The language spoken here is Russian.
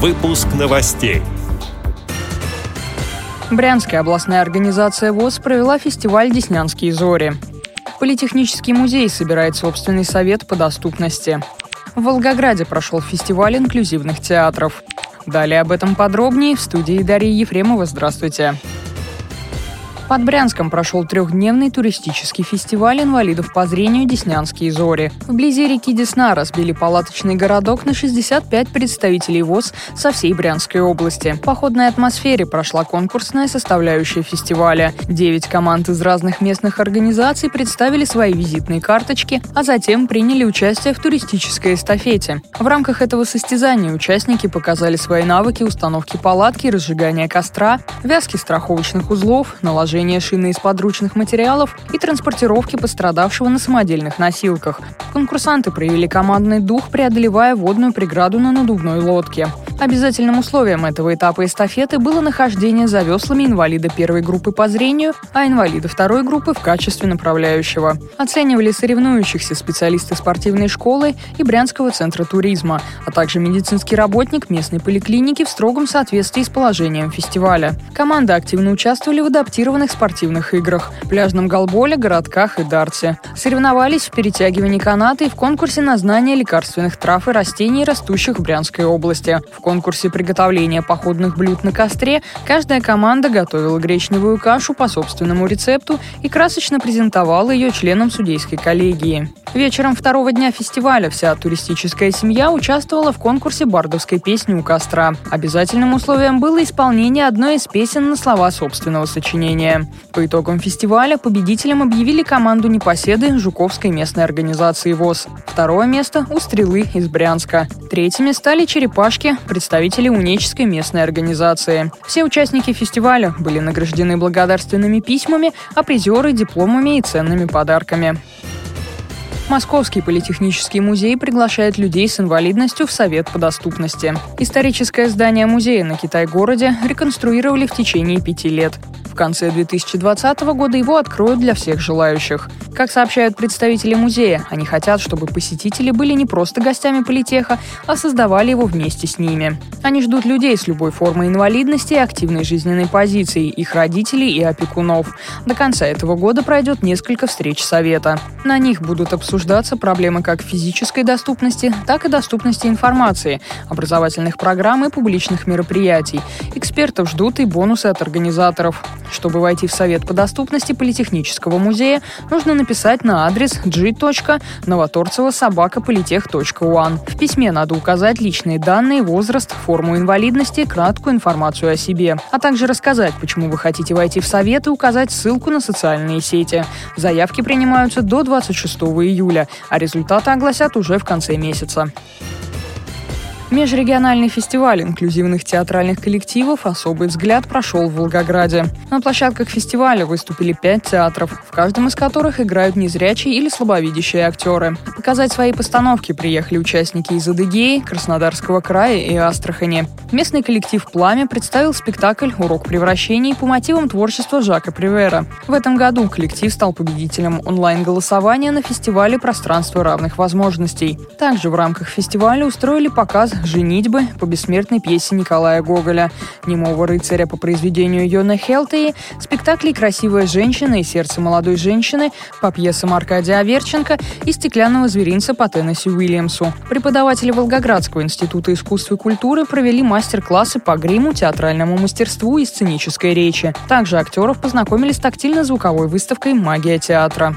Выпуск новостей. Брянская областная организация ВОЗ провела фестиваль «Деснянские зори». Политехнический музей собирает собственный совет по доступности. В Волгограде прошел фестиваль инклюзивных театров. Далее об этом подробнее в студии Дарьи Ефремова. Здравствуйте. Под Брянском прошел трехдневный туристический фестиваль инвалидов по зрению «Деснянские зори». Вблизи реки Десна разбили палаточный городок на 65 представителей ВОЗ со всей Брянской области. В походной атмосфере прошла конкурсная составляющая фестиваля. Девять команд из разных местных организаций представили свои визитные карточки, а затем приняли участие в туристической эстафете. В рамках этого состязания участники показали свои навыки установки палатки, разжигания костра, вязки страховочных узлов, наложения изготовления шины из подручных материалов и транспортировки пострадавшего на самодельных носилках. Конкурсанты проявили командный дух, преодолевая водную преграду на надувной лодке. Обязательным условием этого этапа эстафеты было нахождение за веслами инвалида первой группы по зрению, а инвалида второй группы в качестве направляющего. Оценивали соревнующихся специалисты спортивной школы и Брянского центра туризма, а также медицинский работник местной поликлиники в строгом соответствии с положением фестиваля. Команды активно участвовали в адаптированных спортивных играх – пляжном голболе, городках и дарте. Соревновались в перетягивании каната и в конкурсе на знание лекарственных трав и растений, растущих в Брянской области. В конкурсе приготовления походных блюд на костре каждая команда готовила гречневую кашу по собственному рецепту и красочно презентовала ее членам судейской коллегии. Вечером второго дня фестиваля вся туристическая семья участвовала в конкурсе бардовской песни у костра. Обязательным условием было исполнение одной из песен на слова собственного сочинения. По итогам фестиваля победителем объявили команду непоседы Жуковской местной организации ВОЗ. Второе место – у «Стрелы» из Брянска. Третьими стали «Черепашки», представители Унеческой местной организации. Все участники фестиваля были награждены благодарственными письмами, а призеры – дипломами и ценными подарками. Московский политехнический музей приглашает людей с инвалидностью в Совет по доступности. Историческое здание музея на Китай-городе реконструировали в течение пяти лет конце 2020 года его откроют для всех желающих. Как сообщают представители музея, они хотят, чтобы посетители были не просто гостями политеха, а создавали его вместе с ними. Они ждут людей с любой формой инвалидности и активной жизненной позицией, их родителей и опекунов. До конца этого года пройдет несколько встреч совета. На них будут обсуждаться проблемы как физической доступности, так и доступности информации, образовательных программ и публичных мероприятий. Экспертов ждут и бонусы от организаторов. Чтобы войти в Совет по доступности Политехнического музея, нужно написать на адрес g.новоторцева.собакаполитех.уан. В письме надо указать личные данные, возраст, форму инвалидности, краткую информацию о себе, а также рассказать, почему вы хотите войти в Совет и указать ссылку на социальные сети. Заявки принимаются до 26 июля, а результаты огласят уже в конце месяца. Межрегиональный фестиваль инклюзивных театральных коллективов «Особый взгляд» прошел в Волгограде. На площадках фестиваля выступили пять театров, в каждом из которых играют незрячие или слабовидящие актеры. Показать свои постановки приехали участники из Адыгеи, Краснодарского края и Астрахани. Местный коллектив «Пламя» представил спектакль «Урок превращений» по мотивам творчества Жака Привера. В этом году коллектив стал победителем онлайн-голосования на фестивале «Пространство равных возможностей». Также в рамках фестиваля устроили показ «Женитьбы» по бессмертной пьесе Николая Гоголя, «Немого рыцаря» по произведению Йоны Хелтеи, спектакли «Красивая женщина» и «Сердце молодой женщины» по пьесам Аркадия Аверченко и «Стеклянного зверинца» по Теннесси Уильямсу. Преподаватели Волгоградского института искусства и культуры провели мастер-классы по гриму, театральному мастерству и сценической речи. Также актеров познакомили с тактильно-звуковой выставкой «Магия театра».